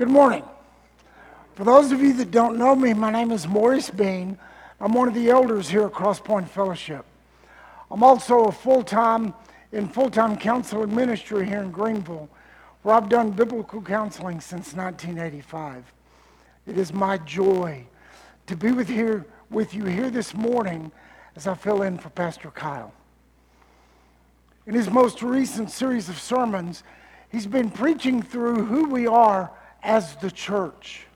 Good morning. For those of you that don't know me, my name is Morris Beene. I'm one of the elders here at Crosspoint Fellowship. I'm also a full-time in full-time counseling ministry here in Greenville, where I've done biblical counseling since 1985. It is my joy to be with here with you here this morning as I fill in for Pastor Kyle. In his most recent series of sermons, he's been preaching through who we are as the church.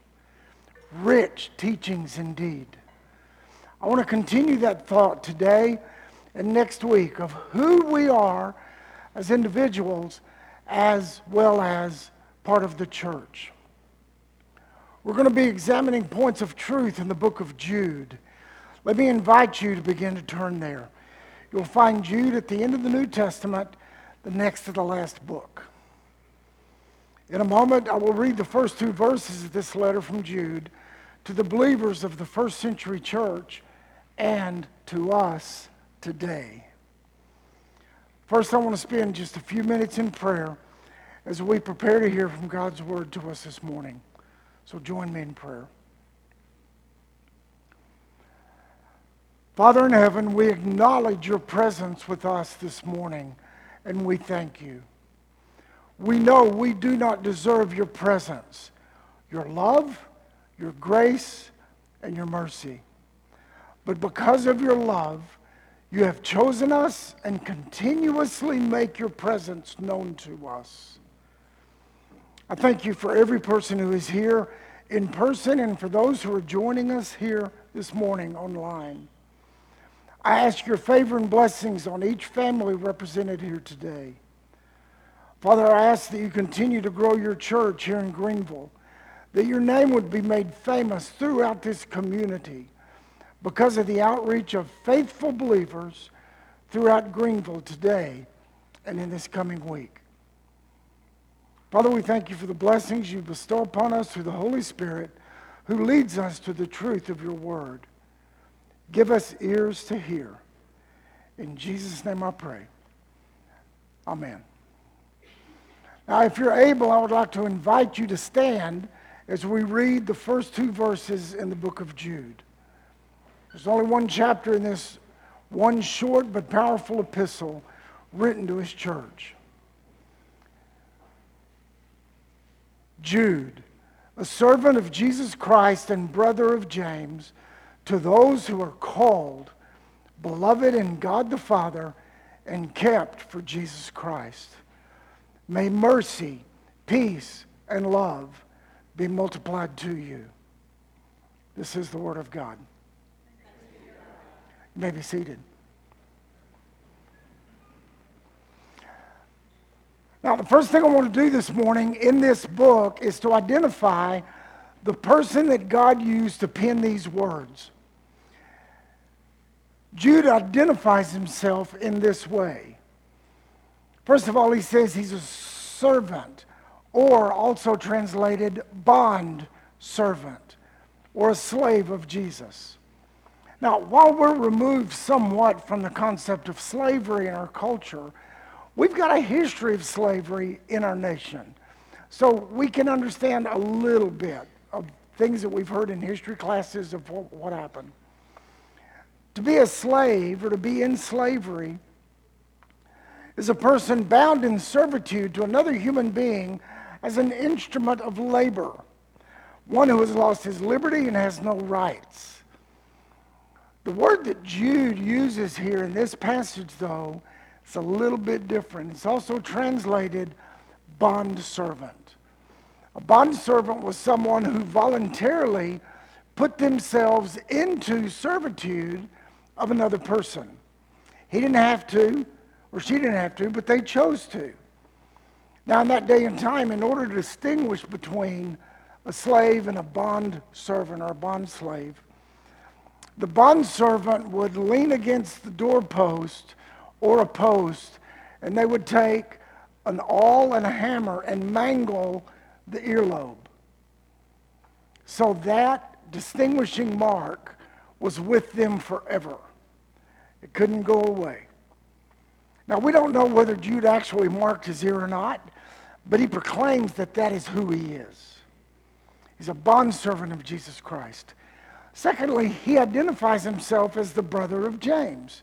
Rich teachings indeed. I want to continue that thought today and next week of who we are as individuals as well as part of the church. We're going to be examining points of truth in the book of Jude. Let me invite you to begin to turn there. You'll find Jude at the end of the New Testament, the next to the last book. In a moment, I will read the first two verses of this letter from Jude to the believers of the first century church and to us today. First, I want to spend just a few minutes in prayer as we prepare to hear from God's word to us this morning. So join me in prayer. Father in heaven, we acknowledge your presence with us this morning, and we thank you. We know we do not deserve your presence, your love, your grace, and your mercy. But because of your love, you have chosen us and continuously make your presence known to us. I thank you for every person who is here in person and for those who are joining us here this morning online. I ask your favor and blessings on each family represented here today. Father, I ask that you continue to grow your church here in Greenville, that your name would be made famous throughout this community because of the outreach of faithful believers throughout Greenville today and in this coming week. Father, we thank you for the blessings you bestow upon us through the Holy Spirit who leads us to the truth of your word. Give us ears to hear. In Jesus' name I pray. Amen. Now, if you're able, I would like to invite you to stand as we read the first two verses in the book of Jude. There's only one chapter in this one short but powerful epistle written to his church. Jude, a servant of Jesus Christ and brother of James, to those who are called, beloved in God the Father, and kept for Jesus Christ. May mercy, peace, and love be multiplied to you. This is the Word of God. You may be seated. Now, the first thing I want to do this morning in this book is to identify the person that God used to pen these words. Jude identifies himself in this way. First of all, he says he's a servant, or also translated bond servant, or a slave of Jesus. Now, while we're removed somewhat from the concept of slavery in our culture, we've got a history of slavery in our nation. So we can understand a little bit of things that we've heard in history classes of what happened. To be a slave or to be in slavery is a person bound in servitude to another human being as an instrument of labor, one who has lost his liberty and has no rights. The word that Jude uses here in this passage, though, is a little bit different. It's also translated bond servant. A bond servant was someone who voluntarily put themselves into servitude of another person. He didn't have to, or she didn't have to, but they chose to. Now, in that day and time, in order to distinguish between a slave and a bond servant or a bond slave, the bond servant would lean against the doorpost or a post, and they would take an awl and a hammer and mangle the earlobe. So that distinguishing mark was with them forever. It couldn't go away. Now, we don't know whether Jude actually marked his ear or not, but he proclaims that that is who he is. He's a bondservant of Jesus Christ. Secondly, he identifies himself as the brother of James.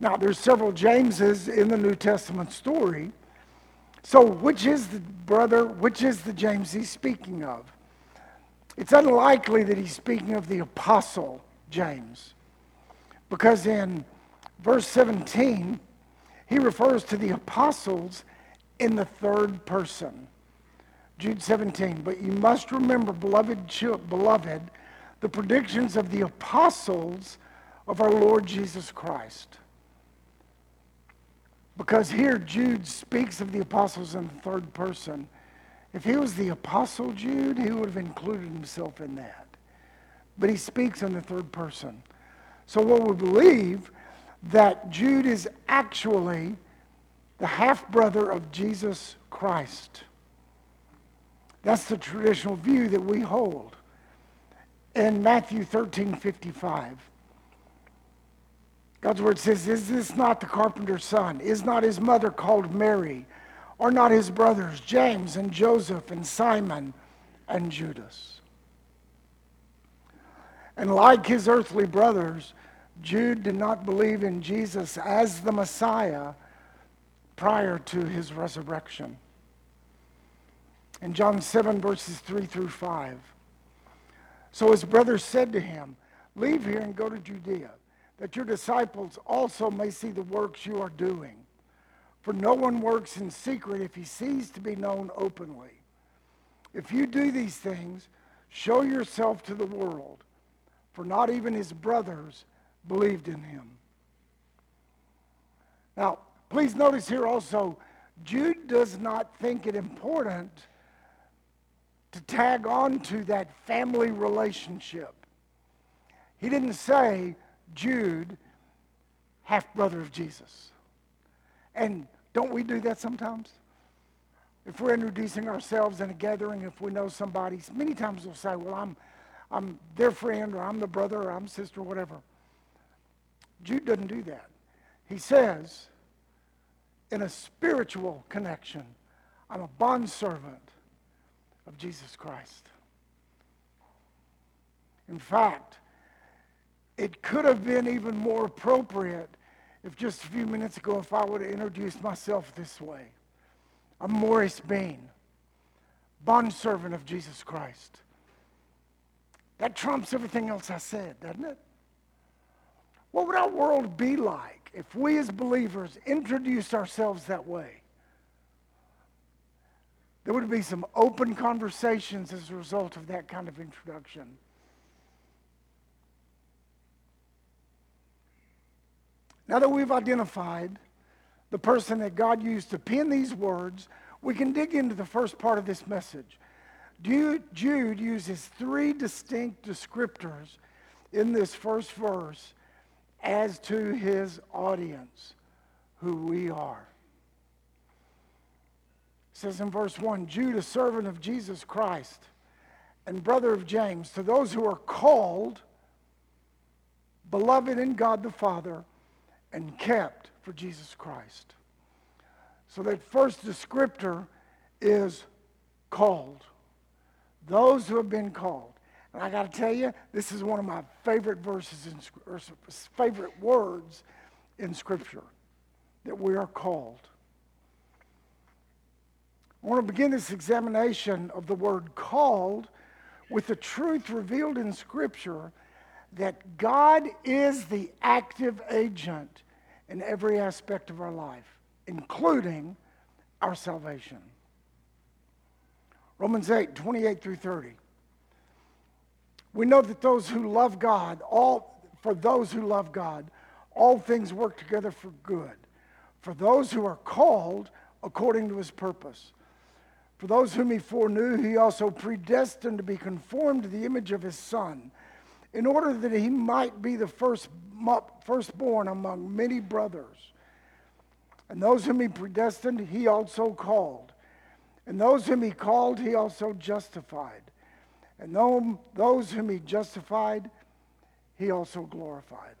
Now, there's several Jameses in the New Testament story. So, which is the brother, which is the James he's speaking of? It's unlikely that he's speaking of the apostle James. Because in verse 17, he refers to the apostles in the third person. Jude 17. But you must remember, beloved, beloved, the predictions of the apostles of our Lord Jesus Christ. Because here Jude speaks of the apostles in the third person. If he was the apostle Jude, he would have included himself in that. But he speaks in the third person. So what we believe that Jude is actually the half brother of Jesus Christ. That's the traditional view that we hold. In Matthew 13 55, God's word says, Is this not the carpenter's son? Is not his mother called Mary? Are not his brothers James and Joseph and Simon and Judas? And like his earthly brothers, Jude did not believe in Jesus as the Messiah prior to his resurrection. In John 7, verses 3 through 5. So his brothers said to him, Leave here and go to Judea, that your disciples also may see the works you are doing. For no one works in secret if he sees to be known openly. If you do these things, show yourself to the world, for not even his brothers believed in him. Now, please notice here also, Jude does not think it important to tag on to that family relationship. He didn't say, Jude, half brother of Jesus. And don't we do that sometimes? If we're introducing ourselves in a gathering, if we know somebody, many times we'll say, Well, I'm, I'm their friend, or I'm the brother, or I'm sister, or whatever. Jude doesn't do that. He says, in a spiritual connection, I'm a bondservant of Jesus Christ. In fact, it could have been even more appropriate if just a few minutes ago, if I would have introduced myself this way. I'm Morris Beene, bondservant of Jesus Christ. That trumps everything else I said, doesn't it? What would our world be like if we as believers introduced ourselves that way? There would be some open conversations as a result of that kind of introduction. Now that we've identified the person that God used to pen these words, we can dig into the first part of this message. Jude uses three distinct descriptors in this first verse as to his audience, who we are. It says in verse 1 Jude, servant of Jesus Christ and brother of James, to those who are called, beloved in God the Father, and kept for Jesus Christ. So that first descriptor is called. Those who have been called. And I got to tell you, this is one of my favorite verses, in, or favorite words in Scripture that we are called. I want to begin this examination of the word called with the truth revealed in Scripture that God is the active agent in every aspect of our life, including our salvation. Romans 8, 28 through 30. We know that those who love God, all for those who love God, all things work together for good. For those who are called according to his purpose. For those whom he foreknew, he also predestined to be conformed to the image of his Son, in order that he might be the first, firstborn among many brothers. And those whom he predestined, he also called. And those whom he called, he also justified. And those whom he justified, he also glorified.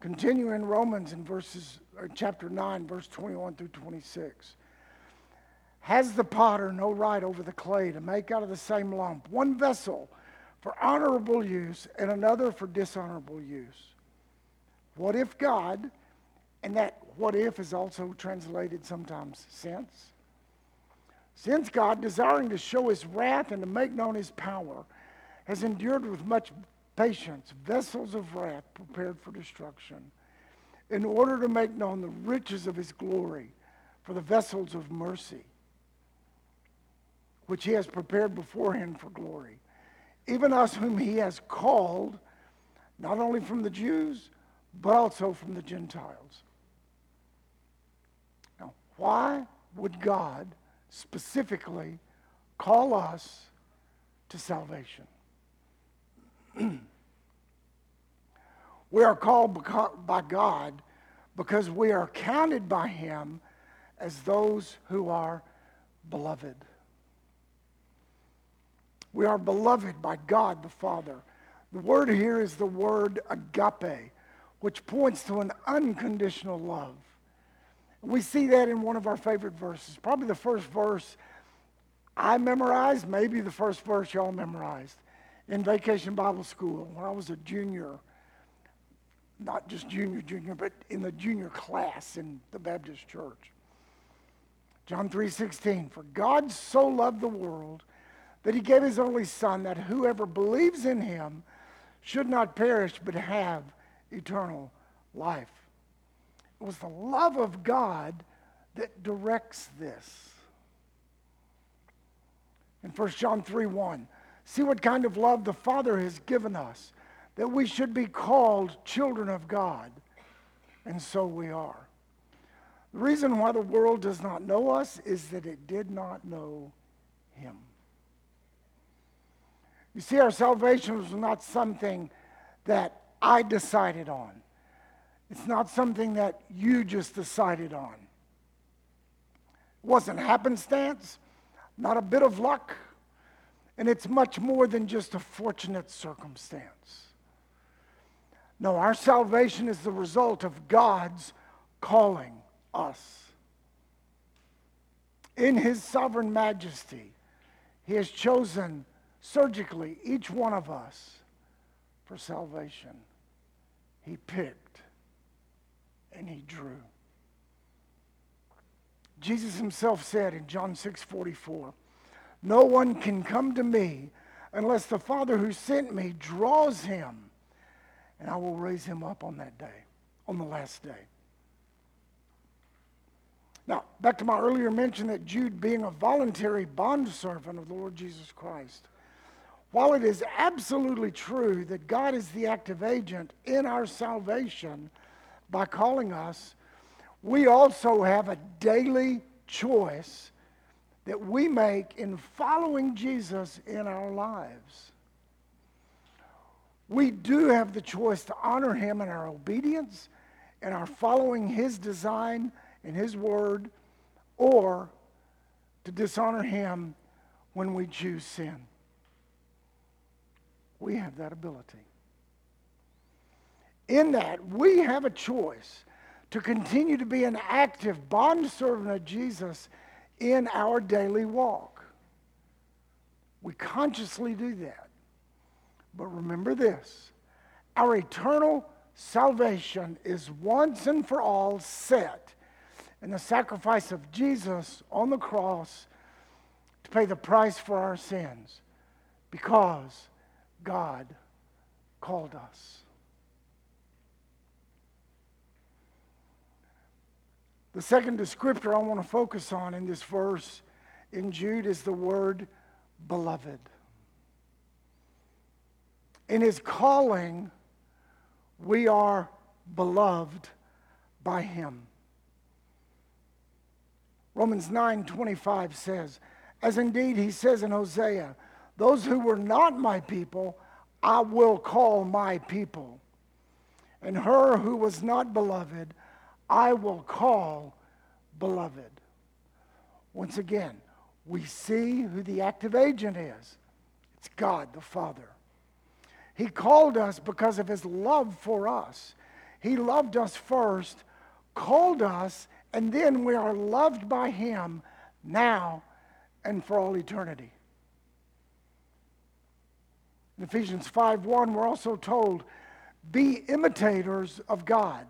Continue in Romans in verses, chapter 9, verse 21 through 26. Has the potter no right over the clay to make out of the same lump one vessel for honorable use and another for dishonorable use? What if God, and that what if is also translated sometimes since, since God, desiring to show his wrath and to make known his power, has endured with much patience vessels of wrath prepared for destruction, in order to make known the riches of his glory for the vessels of mercy, which he has prepared beforehand for glory. Even us whom he has called, not only from the Jews, but also from the Gentiles. Now, why would God specifically call us to salvation? we are called by God because we are counted by him as those who are beloved. We are beloved by God the Father. The word here is the word agape, which points to an unconditional love. We see that in one of our favorite verses, probably the first verse I memorized, maybe the first verse y'all memorized in Vacation Bible School when I was a junior. Not just junior, junior, but in the junior class in the Baptist church. John 3:16 For God so loved the world that he gave his only son that whoever believes in him should not perish but have eternal life. It was the love of God that directs this. In 1 John 3 1, see what kind of love the Father has given us, that we should be called children of God. And so we are. The reason why the world does not know us is that it did not know him. You see, our salvation was not something that I decided on. It's not something that you just decided on. It wasn't happenstance, not a bit of luck, and it's much more than just a fortunate circumstance. No, our salvation is the result of God's calling us. In His sovereign majesty, He has chosen surgically each one of us for salvation. He picked and he drew. Jesus himself said in John 6 44, No one can come to me unless the Father who sent me draws him, and I will raise him up on that day, on the last day. Now, back to my earlier mention that Jude being a voluntary bondservant of the Lord Jesus Christ. While it is absolutely true that God is the active agent in our salvation, by calling us, we also have a daily choice that we make in following Jesus in our lives. We do have the choice to honor him in our obedience and our following his design and his word, or to dishonor him when we choose sin. We have that ability in that we have a choice to continue to be an active bondservant of Jesus in our daily walk. We consciously do that. But remember this our eternal salvation is once and for all set in the sacrifice of Jesus on the cross to pay the price for our sins because God called us. The second descriptor I want to focus on in this verse in Jude is the word beloved. In his calling, we are beloved by him. Romans 9:25 says, as indeed he says in Hosea, those who were not my people, I will call my people. And her who was not beloved, I will call beloved. Once again, we see who the active agent is it's God the Father. He called us because of his love for us. He loved us first, called us, and then we are loved by him now and for all eternity. In Ephesians 5:1 we're also told be imitators of God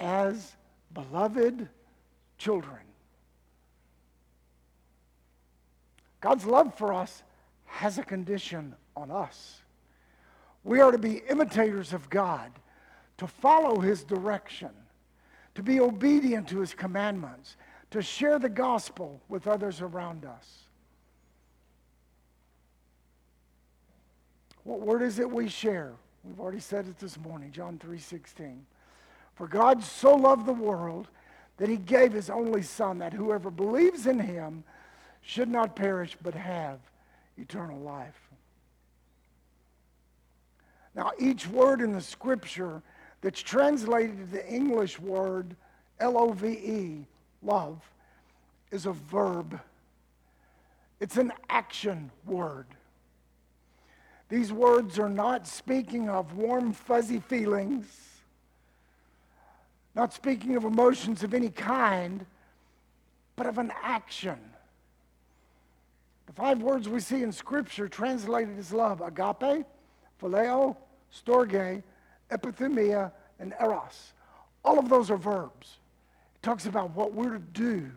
as beloved children. God's love for us has a condition on us. We are to be imitators of God, to follow his direction, to be obedient to his commandments, to share the gospel with others around us. What word is it we share? We've already said it this morning, John 3:16. For God so loved the world that he gave his only son that whoever believes in him should not perish but have eternal life. Now, each word in the scripture that's translated the English word L O V E, love, is a verb. It's an action word. These words are not speaking of warm, fuzzy feelings, not speaking of emotions of any kind, but of an action. The five words we see in Scripture translated as love agape, phileo, storge, epithumia, and eros. All of those are verbs. It talks about what we're to do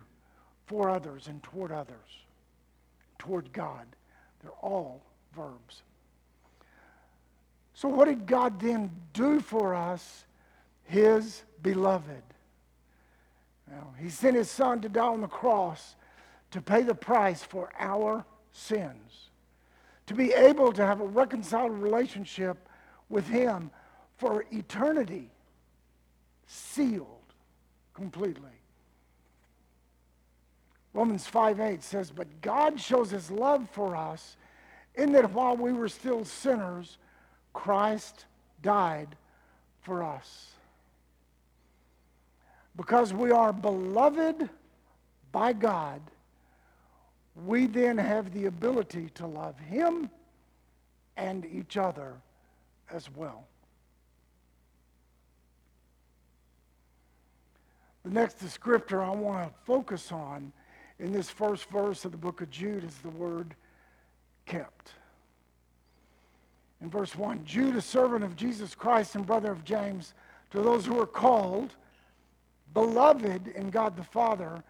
for others and toward others, toward God. They're all verbs. So, what did God then do for us, His beloved? Well, he sent His Son to die on the cross to pay the price for our sins, to be able to have a reconciled relationship with Him for eternity, sealed completely. Romans 5 8 says, But God shows His love for us in that while we were still sinners, Christ died for us. Because we are beloved by God, we then have the ability to love Him and each other as well. The next descriptor I want to focus on in this first verse of the book of Jude is the word kept. In verse 1, Jude, a servant of Jesus Christ and brother of James, to those who are called, beloved in God the Father,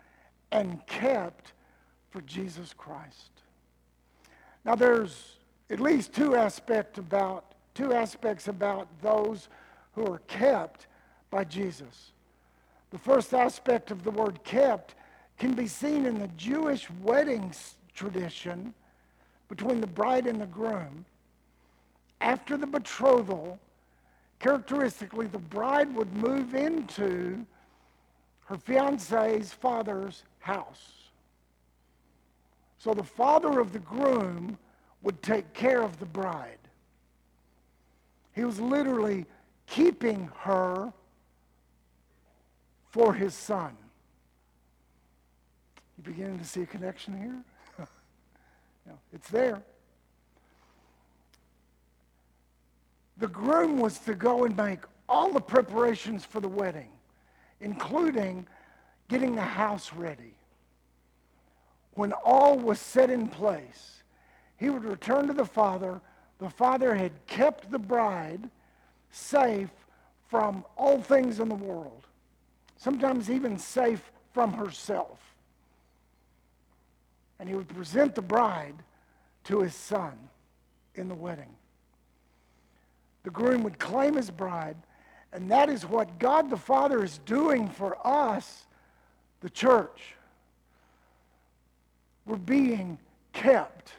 and kept for Jesus Christ. Now there's at least two aspects about two aspects about those who are kept by Jesus. The first aspect of the word kept can be seen in the Jewish wedding tradition between the bride and the groom. After the betrothal, characteristically, the bride would move into her fiance's father's house. So the father of the groom would take care of the bride. He was literally keeping her for his son. You beginning to see a connection here? no, it's there. The groom was to go and make all the preparations for the wedding, including getting the house ready when all was set in place, he would return to the Father. The Father had kept the bride safe from all things in the world, sometimes even safe from herself. And he would present the bride to his son in the wedding. The groom would claim his bride, and that is what God the Father is doing for us, the church. We're being kept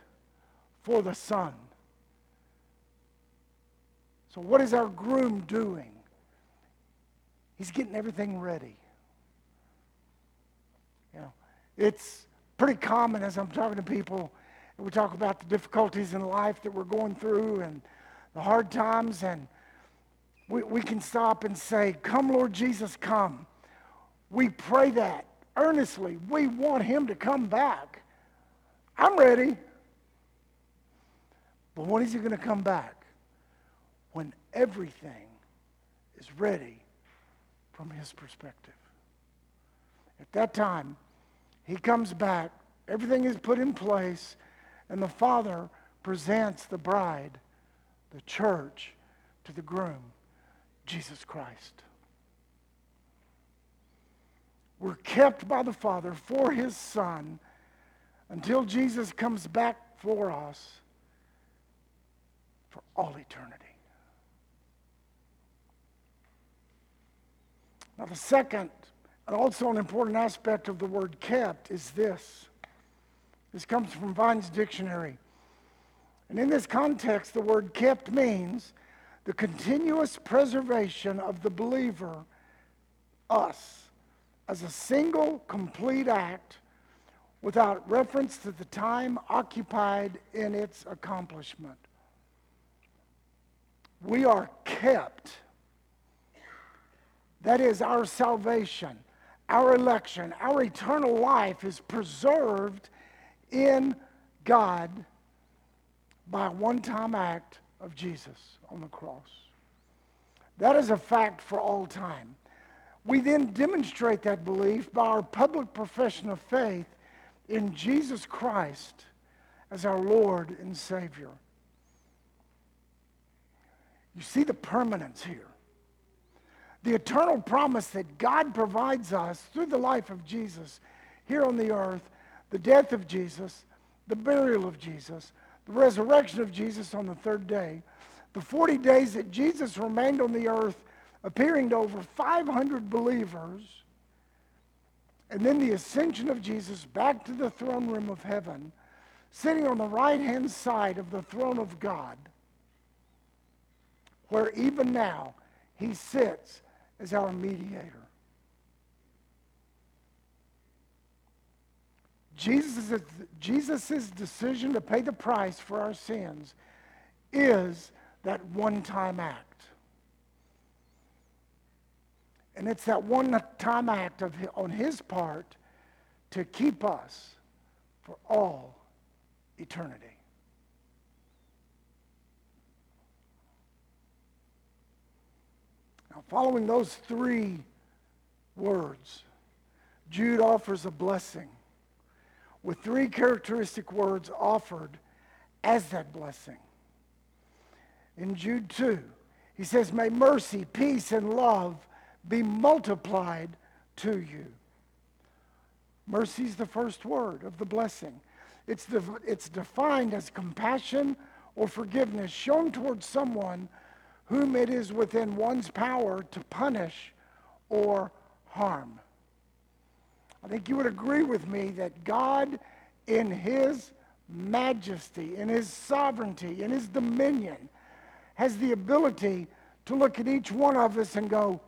for the Son. So, what is our groom doing? He's getting everything ready. You know, it's pretty common as I'm talking to people, we talk about the difficulties in life that we're going through and the hard times, and we, we can stop and say, Come, Lord Jesus, come. We pray that earnestly. We want him to come back. I'm ready. But when is he going to come back? When everything is ready from his perspective. At that time, he comes back, everything is put in place, and the Father presents the bride, the church, to the groom, Jesus Christ. We're kept by the Father for his Son until Jesus comes back for us for all eternity. Now, the second and also an important aspect of the word kept is this. This comes from Vine's dictionary. And in this context, the word kept means the continuous preservation of the believer, us, as a single, complete act without reference to the time occupied in its accomplishment. We are kept. That is our salvation, our election, our eternal life is preserved in God by a one time act of Jesus on the cross. That is a fact for all time. We then demonstrate that belief by our public profession of faith in Jesus Christ as our Lord and Savior. You see the permanence here. The eternal promise that God provides us through the life of Jesus here on the earth, the death of Jesus, the burial of Jesus, the resurrection of Jesus on the third day, the 40 days that Jesus remained on the earth, appearing to over 500 believers, and then the ascension of Jesus back to the throne room of heaven, sitting on the right hand side of the throne of God, where even now he sits as our mediator. Jesus' Jesus's decision to pay the price for our sins is that one time act. And it's that one time act of, on his part to keep us for all eternity. Now, following those three words, Jude offers a blessing with three characteristic words offered as that blessing. In Jude 2, he says, May mercy, peace, and love be multiplied to you. Mercy is the first word of the blessing. It's, it's defined as compassion or forgiveness shown towards someone whom it is within one's power to punish or harm. I think you would agree with me that God, in His majesty, in His sovereignty, in His dominion, has the ability to look at each one of us and go,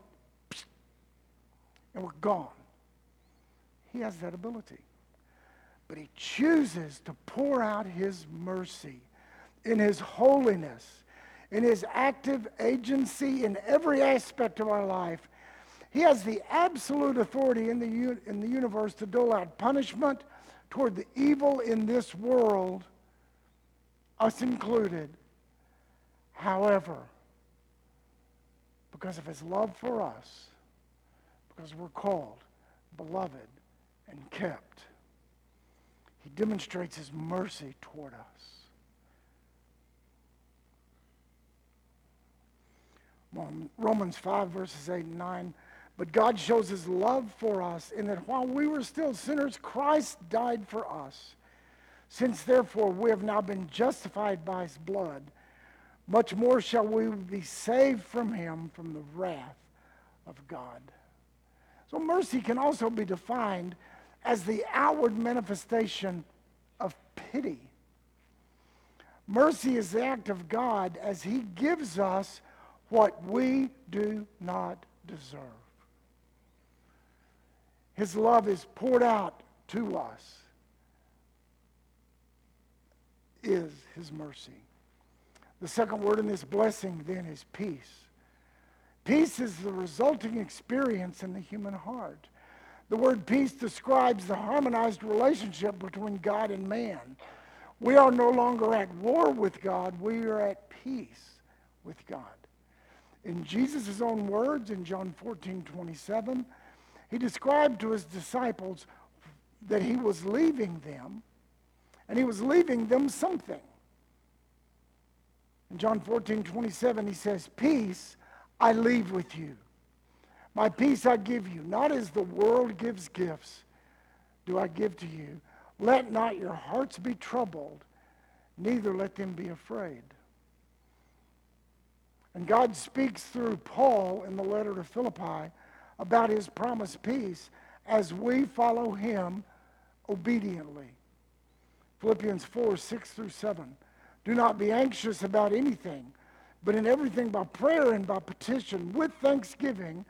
and we're gone. He has that ability. But He chooses to pour out His mercy in His holiness, in His active agency in every aspect of our life he has the absolute authority in the, in the universe to dole out punishment toward the evil in this world, us included. However, because of his love for us, because we're called, beloved, and kept, he demonstrates his mercy toward us. Romans 5, verses 8 and 9 but God shows his love for us in that while we were still sinners, Christ died for us. Since therefore we have now been justified by his blood, much more shall we be saved from him from the wrath of God. So mercy can also be defined as the outward manifestation of pity. Mercy is the act of God as he gives us what we do not deserve. His love is poured out to us, is His mercy. The second word in this blessing then is peace. Peace is the resulting experience in the human heart. The word peace describes the harmonized relationship between God and man. We are no longer at war with God, we are at peace with God. In Jesus' own words in John 14 27, he described to his disciples that he was leaving them, and he was leaving them something. In John 14, 27, he says, Peace I leave with you. My peace I give you, not as the world gives gifts, do I give to you. Let not your hearts be troubled, neither let them be afraid. And God speaks through Paul in the letter to Philippi about his promised peace as we follow him obediently. Philippians 4, 6 through 7. Do not be anxious about anything, but in everything by prayer and by petition, with thanksgiving,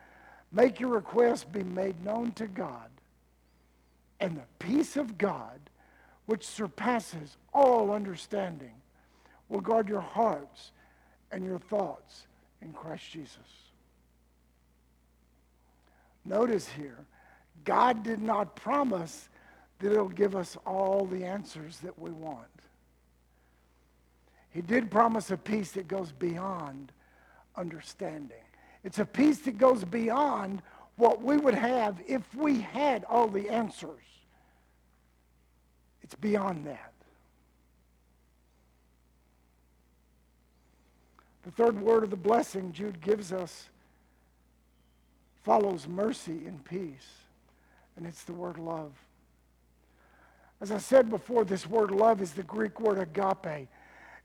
make your requests be made known to God. And the peace of God, which surpasses all understanding, will guard your hearts and your thoughts in Christ Jesus. Notice here, God did not promise that it'll give us all the answers that we want. He did promise a peace that goes beyond understanding. It's a peace that goes beyond what we would have if we had all the answers. It's beyond that. The third word of the blessing Jude gives us follows mercy and peace, and it's the word love. As I said before, this word love is the Greek word agape.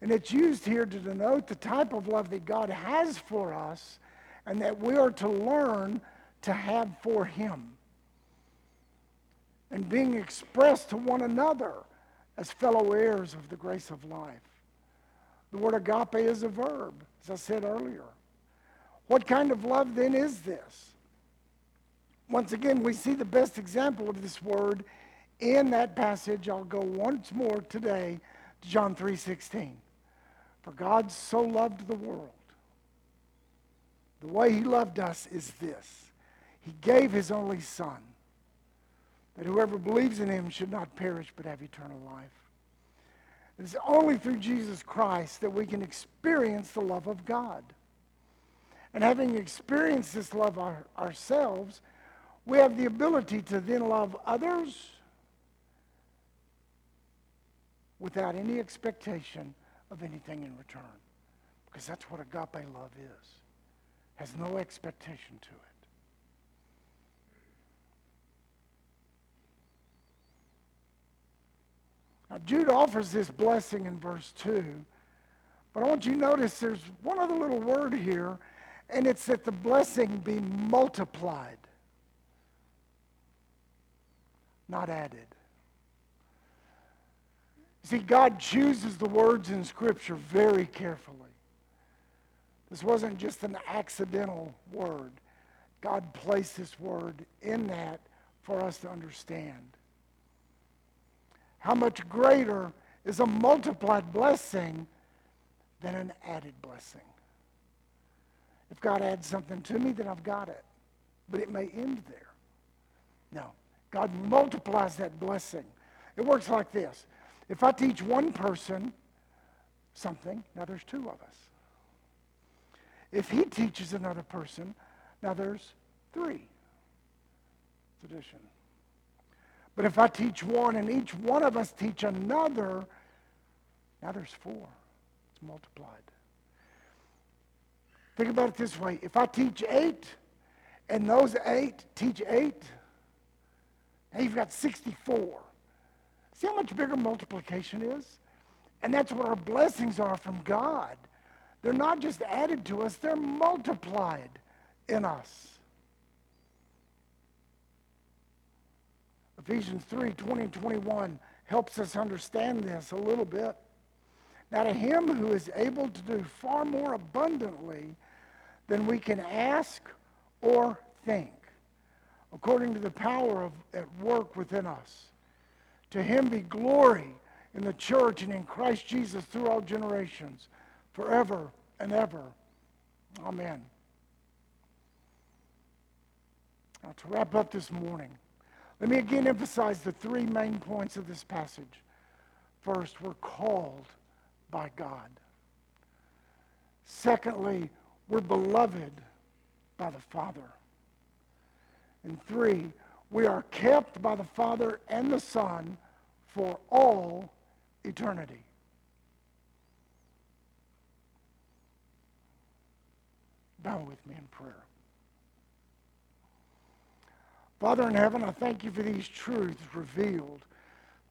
And it's used here to denote the type of love that God has for us and that we are to learn to have for Him. And being expressed to one another as fellow heirs of the grace of life. The word agape is a verb, as I said earlier. What kind of love then is this? Once again, we see the best example of this word in that passage. I'll go once more today to John 3:16. For God so loved the world. The way he loved us is this. He gave his only son that whoever believes in him should not perish but have eternal life. It's only through Jesus Christ that we can experience the love of God. And having experienced this love our, ourselves, we have the ability to then love others without any expectation of anything in return. Because that's what agape love is. Has no expectation to it. Now, Jude offers this blessing in verse 2, but I want you to notice there's one other little word here, and it's that the blessing be multiplied, not added. See, God chooses the words in Scripture very carefully. This wasn't just an accidental word. God placed this word in that for us to understand. How much greater is a multiplied blessing than an added blessing? If God adds something to me, then I've got it. But it may end there. No. God multiplies that blessing. It works like this. If I teach one person something, now there's two of us. If he teaches another person, now there's three. It's addition. But if I teach one and each one of us teach another, now there's four. It's multiplied. Think about it this way. If I teach eight and those eight teach eight, now you've got 64. See how much bigger multiplication is? And that's what our blessings are from God. They're not just added to us, they're multiplied in us. Ephesians 3 20 and 21 helps us understand this a little bit. Now, to him who is able to do far more abundantly than we can ask or think, according to the power of, at work within us. To him be glory in the church and in Christ Jesus through all generations, forever and ever. Amen. Now, to wrap up this morning, let me again emphasize the three main points of this passage. First, we're called by God. Secondly, we're beloved by the Father. And three, we are kept by the Father and the Son for all eternity. Bow with me in prayer. Father in heaven, I thank you for these truths revealed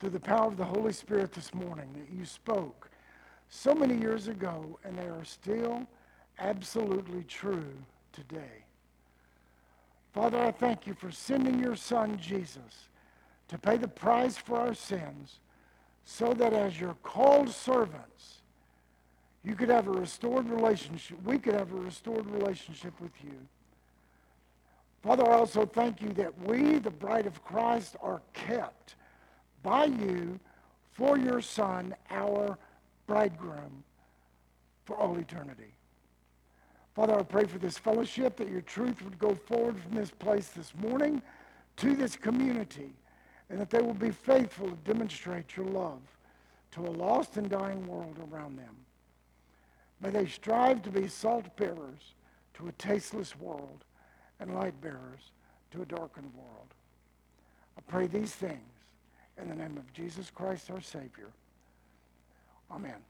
through the power of the Holy Spirit this morning that you spoke so many years ago, and they are still absolutely true today. Father, I thank you for sending your Son, Jesus, to pay the price for our sins so that as your called servants, you could have a restored relationship. We could have a restored relationship with you. Father, I also thank you that we, the bride of Christ, are kept by you for your Son, our bridegroom, for all eternity. Father, I pray for this fellowship that your truth would go forward from this place this morning to this community, and that they will be faithful to demonstrate your love to a lost and dying world around them. May they strive to be salt bearers to a tasteless world and light bearers to a darkened world. I pray these things in the name of Jesus Christ, our Savior. Amen.